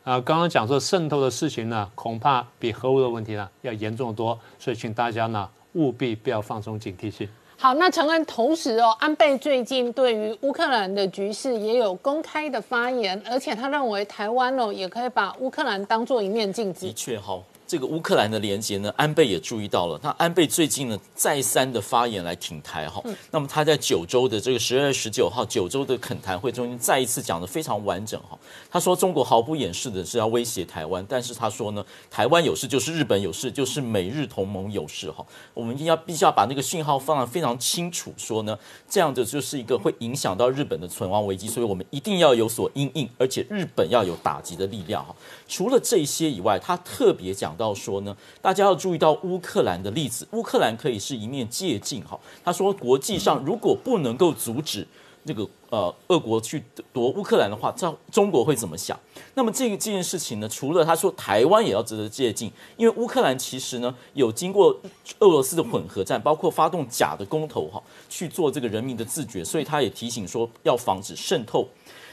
啊，刚刚讲说渗透的事情呢，恐怕比核武的问题呢要严重多。所以，请大家呢务必不要放松警惕性。好，那陈恩同时哦，安倍最近对于乌克兰的局势也有公开的发言，而且他认为台湾哦也可以把乌克兰当做一面镜子。的确哈。这个乌克兰的连接呢，安倍也注意到了。那安倍最近呢，再三的发言来挺台哈。那么他在九州的这个十二月十九号九州的恳谈会中间，再一次讲的非常完整哈。他说中国毫不掩饰的是要威胁台湾，但是他说呢，台湾有事就是日本有事，就是美日同盟有事哈。我们一定要必须要把那个讯号放得非常清楚，说呢，这样的就是一个会影响到日本的存亡危机，所以我们一定要有所应应，而且日本要有打击的力量哈。除了这些以外，他特别讲。到说呢，大家要注意到乌克兰的例子，乌克兰可以是一面借镜哈。他说，国际上如果不能够阻止那个呃俄国去夺乌克兰的话，这中国会怎么想？那么这个这件事情呢，除了他说台湾也要值得借鉴，因为乌克兰其实呢有经过俄罗斯的混合战，包括发动假的公投哈，去做这个人民的自觉，所以他也提醒说要防止渗透。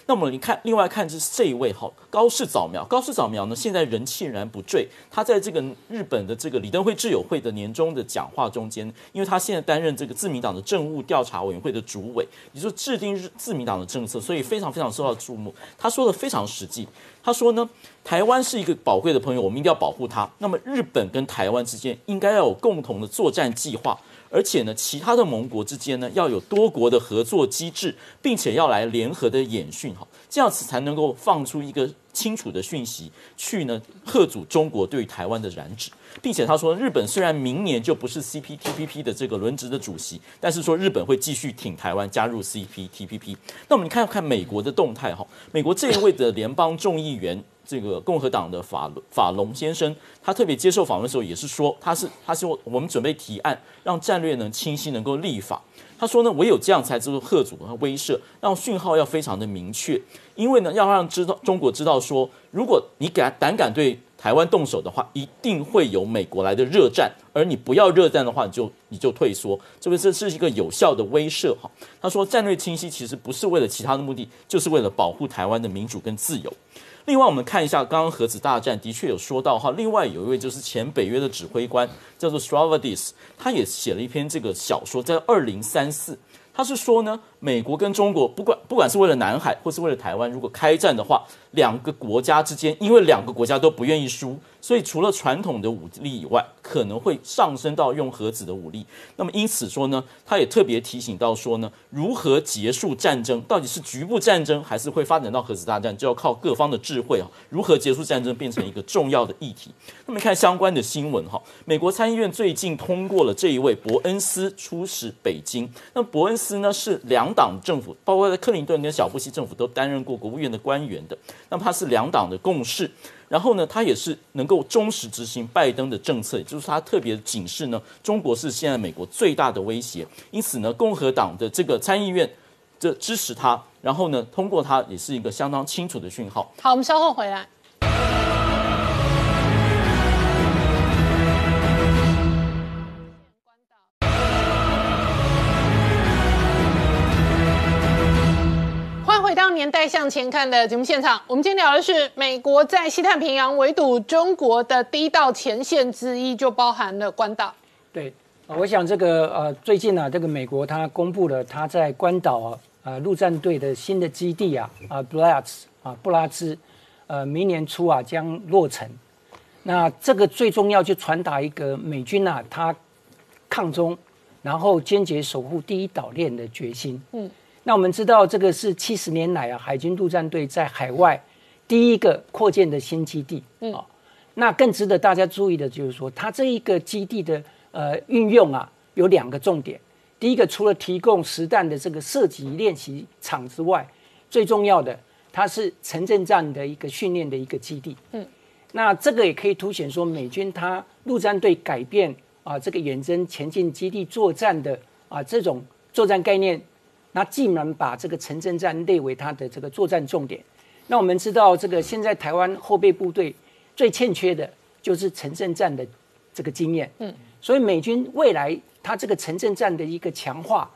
那么你看，另外看是这一位哈高市早苗，高市早苗呢现在人气仍然不坠。他在这个日本的这个李登辉智友会的年终的讲话中间，因为他现在担任这个自民党的政务调查委员会的主委，也就是制定自民党的政策，所以非常非常受到注目。他说的非常实际，他说呢，台湾是一个宝贵的朋友，我们一定要保护它。那么日本跟台湾之间应该要有共同的作战计划。而且呢，其他的盟国之间呢，要有多国的合作机制，并且要来联合的演训哈，这样子才能够放出一个清楚的讯息，去呢贺阻中国对台湾的染指，并且他说，日本虽然明年就不是 CPTPP 的这个轮值的主席，但是说日本会继续挺台湾加入 CPTPP。那我们看看美国的动态哈，美国这一位的联邦众议员。这个共和党的法法龙先生，他特别接受访问的时候也是说，他是他说我们准备提案，让战略呢清晰能够立法。他说呢，唯有这样才知道贺阻和威慑，让讯号要非常的明确。因为呢，要让知道中国知道说，如果你敢胆敢对台湾动手的话，一定会有美国来的热战，而你不要热战的话，你就你就退缩。这个这是一个有效的威慑哈。他说战略清晰其实不是为了其他的目的，就是为了保护台湾的民主跟自由。另外，我们看一下刚刚核子大战，的确有说到哈。另外有一位就是前北约的指挥官，叫做 Stravadis，他也写了一篇这个小说，在二零三四，他是说呢，美国跟中国不管不管是为了南海或是为了台湾，如果开战的话，两个国家之间，因为两个国家都不愿意输。所以，除了传统的武力以外，可能会上升到用核子的武力。那么，因此说呢，他也特别提醒到说呢，如何结束战争，到底是局部战争，还是会发展到核子大战，就要靠各方的智慧啊。如何结束战争，变成一个重要的议题。那么，看相关的新闻哈，美国参议院最近通过了这一位伯恩斯出使北京。那伯恩斯呢，是两党政府，包括在克林顿跟小布希政府都担任过国务院的官员的。那么，他是两党的共识。然后呢，他也是能够忠实执行拜登的政策，也就是他特别警示呢，中国是现在美国最大的威胁。因此呢，共和党的这个参议院这支持他，然后呢，通过他也是一个相当清楚的讯号。好，我们稍后回来。年代向前看的节目现场，我们今天聊的是美国在西太平洋围堵中国的第一道前线之一，就包含了关岛。对，我想这个呃，最近呢，这个美国它公布了它在关岛啊，呃，陆战队的新的基地啊，啊，布拉兹啊，布拉兹，呃，明年初啊将落成。那这个最重要就传达一个美军啊，它抗中，然后坚决守护第一岛链的决心。嗯。那我们知道，这个是七十年来啊，海军陆战队在海外第一个扩建的新基地。嗯，那更值得大家注意的就是说，它这一个基地的呃运用啊，有两个重点。第一个，除了提供实弹的这个射击练习场之外，最重要的，它是城镇战的一个训练的一个基地。嗯，那这个也可以凸显说，美军它陆战队改变啊这个远征前进基地作战的啊这种作战概念。那竟然把这个城镇战列为它的这个作战重点，那我们知道这个现在台湾后备部队最欠缺的就是城镇战的这个经验。嗯，所以美军未来它这个城镇战的一个强化，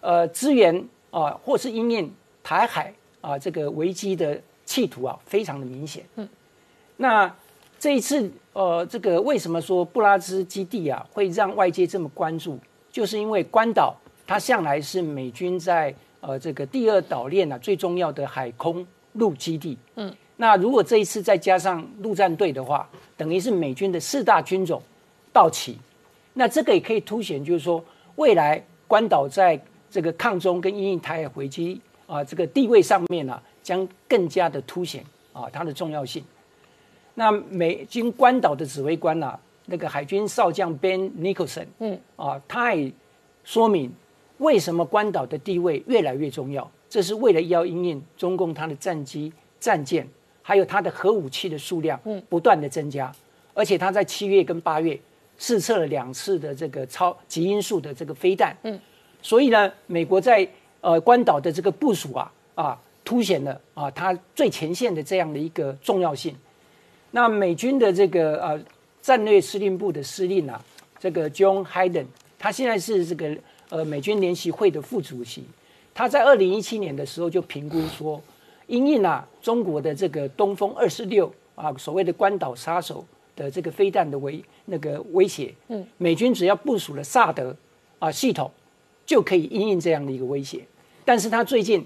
呃，资源啊，或是因应台海啊这个危机的企图啊，非常的明显。嗯，那这一次呃，这个为什么说布拉兹基地啊会让外界这么关注？就是因为关岛。它向来是美军在呃这个第二岛链啊最重要的海空陆基地。嗯，那如果这一次再加上陆战队的话，等于是美军的四大军种到齐，那这个也可以凸显，就是说未来关岛在这个抗中跟印台海回击啊这个地位上面呢，将更加的凸显啊它的重要性。那美军关岛的指挥官呐，那个海军少将 Ben Nicholson，嗯啊，他也说明为什么关岛的地位越来越重要，这是为了要应应中共它的战机、战舰。还有它的核武器的数量不断的增加，而且它在七月跟八月试测了两次的这个超极音速的这个飞弹，嗯，所以呢，美国在呃关岛的这个部署啊啊，凸显了啊它最前线的这样的一个重要性。那美军的这个呃战略司令部的司令啊，这个 John Hayden，他现在是这个呃美军联席会的副主席，他在二零一七年的时候就评估说。因应啊，中国的这个东风二十六啊，所谓的关岛杀手的这个飞弹的威那个威胁，嗯，美军只要部署了萨德啊系统，就可以因应这样的一个威胁。但是他最近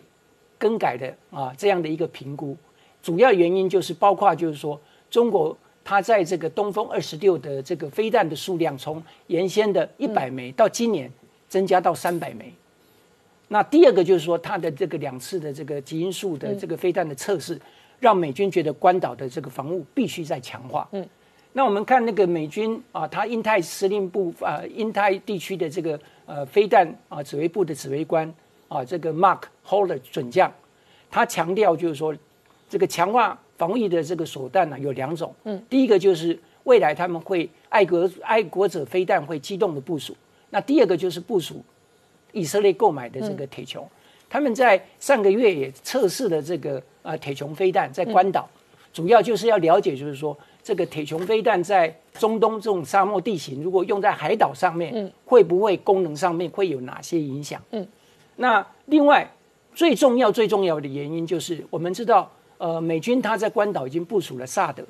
更改的啊这样的一个评估，主要原因就是包括就是说，中国它在这个东风二十六的这个飞弹的数量，从原先的一百枚到今年增加到三百枚。那第二个就是说，它的这个两次的这个极音速的这个飞弹的测试，让美军觉得关岛的这个防务必须再强化。嗯，那我们看那个美军啊，他印太司令部啊，印太地区的这个呃飞弹啊指挥部的指挥官啊，这个 Mark Holder 准将，他强调就是说，这个强化防御的这个手段呢有两种。嗯，第一个就是未来他们会爱国爱国者飞弹会机动的部署，那第二个就是部署。以色列购买的这个铁穹，他们在上个月也测试了这个啊铁穹飞弹在关岛，主要就是要了解，就是说这个铁穹飞弹在中东这种沙漠地形，如果用在海岛上面，会不会功能上面会有哪些影响？嗯，那另外最重要最重要的原因就是，我们知道，呃，美军他在关岛已经部署了萨德，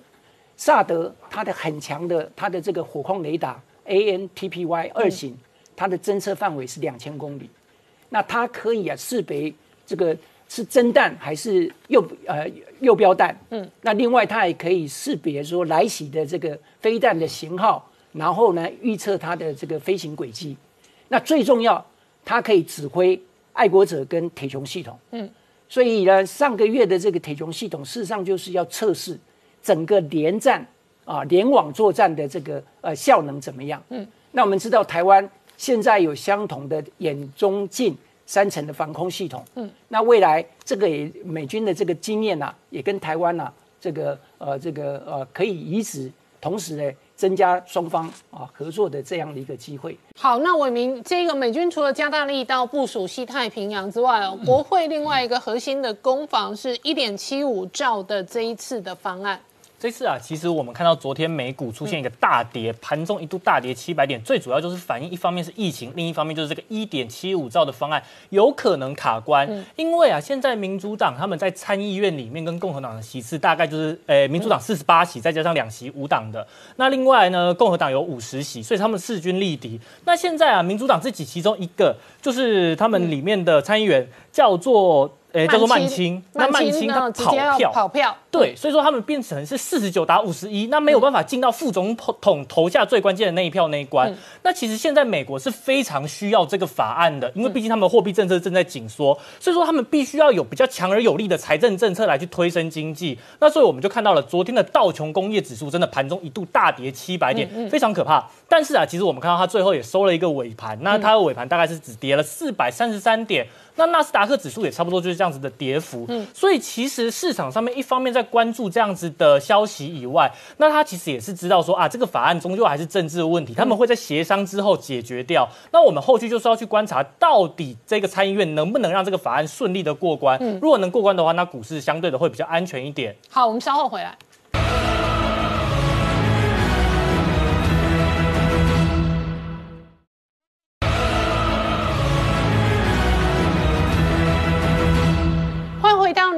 萨德它的很强的它的这个火控雷达 ANTPY 二型。它的侦测范围是两千公里，那它可以啊识别这个是真弹还是右呃右标弹，嗯，那另外它也可以识别说来袭的这个飞弹的型号，然后呢预测它的这个飞行轨迹，那最重要，它可以指挥爱国者跟铁穹系统，嗯，所以呢上个月的这个铁穹系统事实上就是要测试整个连战啊联网作战的这个呃效能怎么样，嗯，那我们知道台湾。现在有相同的眼中镜三层的防空系统，嗯，那未来这个也美军的这个经验呐，也跟台湾呐这个呃这个呃可以移植，同时呢增加双方啊合作的这样的一个机会。好，那伟明，这个美军除了加大力道部署西太平洋之外哦，国会另外一个核心的攻防是一点七五兆的这一次的方案。这次啊，其实我们看到昨天美股出现一个大跌，盘中一度大跌七百点，最主要就是反映一方面是疫情，另一方面就是这个一点七五兆的方案有可能卡关。因为啊，现在民主党他们在参议院里面跟共和党的席次大概就是，诶，民主党四十八席，再加上两席无党的，那另外呢，共和党有五十席，所以他们势均力敌。那现在啊，民主党自己其中一个就是他们里面的参议员叫做。诶，叫做曼青，那曼青他跑票，跑票，对，所以说他们变成是四十九打五十一，那没有办法进到副总统投下最关键的那一票那一关。那其实现在美国是非常需要这个法案的，因为毕竟他们货币政策正在紧缩，所以说他们必须要有比较强而有力的财政政策来去推升经济。那所以我们就看到了昨天的道琼工业指数真的盘中一度大跌七百点，非常可怕。但是啊，其实我们看到它最后也收了一个尾盘，那它的尾盘大概是只跌了四百三十三点。那纳斯达克指数也差不多就是这样子的跌幅，嗯，所以其实市场上面一方面在关注这样子的消息以外，那他其实也是知道说啊，这个法案终究还是政治的问题，他们会在协商之后解决掉。那我们后续就是要去观察，到底这个参议院能不能让这个法案顺利的过关。如果能过关的话，那股市相对的会比较安全一点。好，我们稍后回来。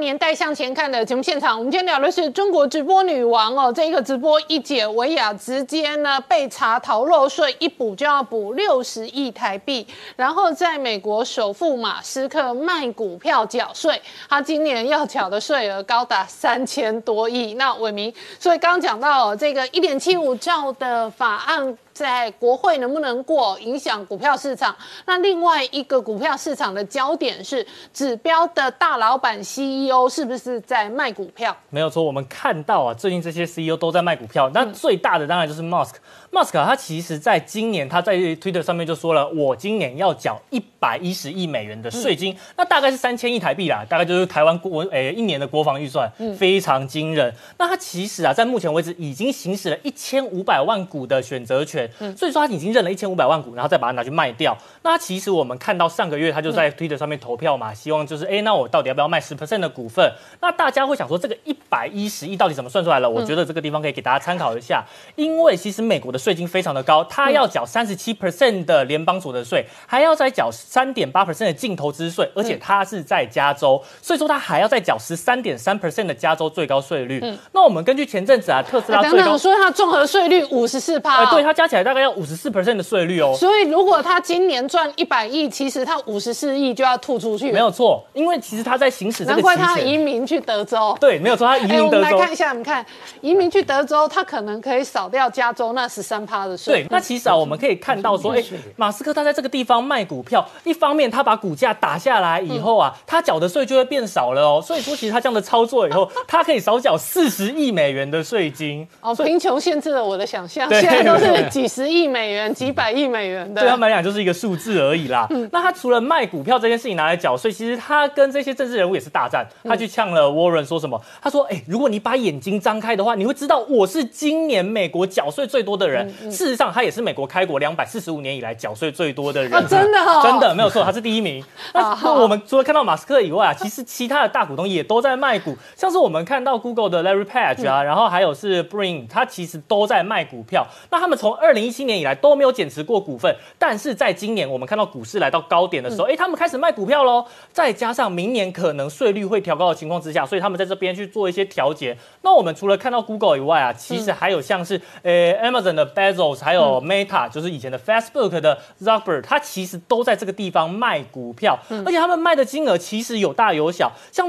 年代向前看的节目现场，我们今天聊的是中国直播女王哦，这一个直播一姐维亚直接呢被查逃漏税，一补就要补六十亿台币，然后在美国首富马斯克卖股票缴税，他今年要缴的税额高达三千多亿。那伟明，所以刚刚讲到这个一点七五兆的法案。在国会能不能过，影响股票市场？那另外一个股票市场的焦点是指标的大老板 CEO 是不是在卖股票？没有错，我们看到啊，最近这些 CEO 都在卖股票。那最大的当然就是 Musk。Musk 他其实在今年他在 Twitter 上面就说了，我今年要缴一百一十亿美元的税金，那大概是三千亿台币啦，大概就是台湾国诶一年的国防预算，非常惊人。那他其实啊，在目前为止已经行使了一千五百万股的选择权。所以说他已经认了一千五百万股，然后再把它拿去卖掉。那其实我们看到上个月他就在 Twitter 上面投票嘛，希望就是哎，那我到底要不要卖十 percent 的股份？那大家会想说这个一百一十亿到底怎么算出来了？我觉得这个地方可以给大家参考一下，因为其实美国的税金非常的高，他要缴三十七 percent 的联邦所得税，还要再缴三点八 percent 的净投资税，而且他是在加州，所以说他还要再缴十三点三 percent 的加州最高税率。嗯那我们根据前阵子啊，特斯拉等等说他综合税率五十四趴，对，它加起来大概要五十四 percent 的税率哦。所以如果他今年赚一百亿，其实他五十四亿就要吐出去。没有错，因为其实他在行使这个难怪他移民去德州。对，没有错，他移民德州。我们来看一下，你看移民去德州，他可能可以少掉加州那十三趴的税。对，那其实啊，我们可以看到说，哎，马斯克他在这个地方卖股票，一方面他把股价打下来以后啊，他缴的税就会变少了哦。所以说，其实他这样的操作以后，他可以少缴四十亿美元的税金。哦，贫穷限制了我的想象，现在都是几十亿美元、几百亿美元的，对他们来讲就是一个数字而已啦。嗯那他除了卖股票这件事情拿来缴税，其实他跟这些政治人物也是大战。他去呛了 Warren 说什么？他说：“哎，如果你把眼睛张开的话，你会知道我是今年美国缴税最多的人。事实上，他也是美国开国两百四十五年以来缴税最多的人。真的，真的没有错，他是第一名。那我们除了看到马斯克以外啊，其实其他的大股东也都在卖股，像是我们看到 Google 的 Larry Page 啊，然后还有是 Brin，他其实都在卖股票。那他们从二零一七年以来都没有减持过股份，但是在今年我们看到股市来到高点的时候，哎，他们开始卖股票喽。再加上明年可能税率会调高的情况之下，所以他们在这边去做一些调节。那我们除了看到 Google 以外啊，其实还有像是呃 Amazon 的 Bezos，还有 Meta，就是以前的 Facebook 的 Zuckerberg，他其实都在这个地方卖股票，而且他们卖的金额其实有大有小。像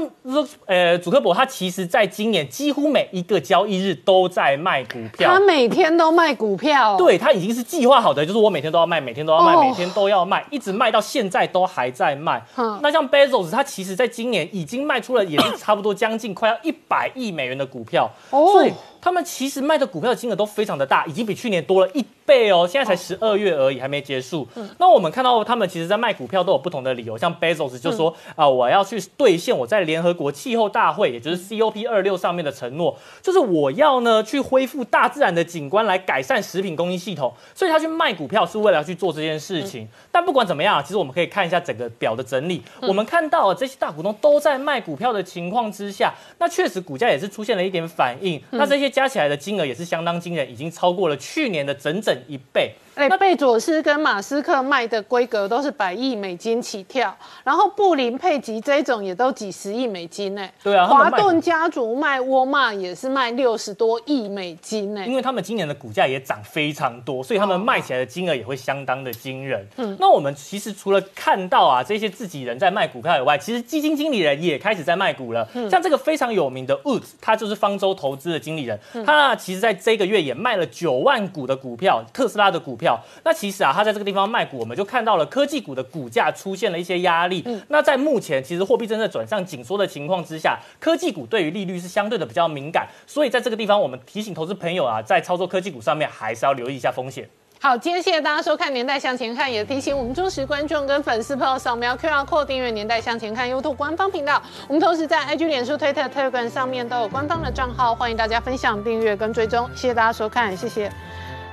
呃祖克伯，他其实在今年几乎每一个交易日都在卖股票，他每天都卖股票，对他已经是计划好的，就是我每天都要卖，每天都要卖，每天都要卖，一直卖到现在都还在卖。那像 Bezos，他其实在今年已经卖出了，也是差不多将近快要一百亿美元的股票，所以他们其实卖的股票的金额都非常的大，已经比去年多了一。倍哦，现在才十二月而已，还没结束。那我们看到他们其实，在卖股票都有不同的理由。像 Bezos 就说啊，我要去兑现我在联合国气候大会，也就是 COP 二六上面的承诺，就是我要呢去恢复大自然的景观，来改善食品供应系统。所以他去卖股票是为了要去做这件事情。但不管怎么样，其实我们可以看一下整个表的整理。我们看到这些大股东都在卖股票的情况之下，那确实股价也是出现了一点反应。那这些加起来的金额也是相当惊人，已经超过了去年的整整一倍。哎，贝佐斯跟马斯克卖的规格都是百亿美金起跳，然后布林佩吉这种也都几十亿美金呢。对啊，华顿家族卖沃尔玛也是卖六十多亿美金呢。因为他们今年的股价也涨非常多，所以他们卖起来的金额也会相当的惊人。嗯，那我们其实除了看到啊这些自己人在卖股票以外，其实基金经理人也开始在卖股了。嗯，像这个非常有名的 Woods，他就是方舟投资的经理人，他其实在这个月也卖了九万股的股票，特斯拉的股票。那其实啊，他在这个地方卖股，我们就看到了科技股的股价出现了一些压力。那在目前其实货币政策转向紧缩的情况之下，科技股对于利率是相对的比较敏感，所以在这个地方，我们提醒投资朋友啊，在操作科技股上面还是要留意一下风险。好，今天谢谢大家收看《年代向前看》，也提醒我们忠实观众跟粉丝朋友扫描 QR Code 订阅《年代向前看》YouTube 官方频道。我们同时在 IG、脸书、推特、Telegram 上面都有官方的账号，欢迎大家分享、订阅跟追踪。谢谢大家收看，谢谢。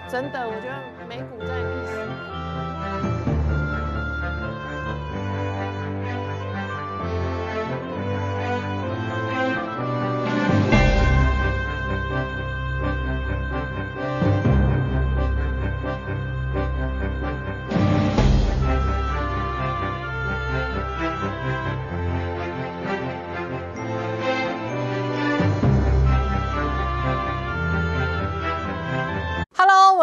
真的，我觉得美股在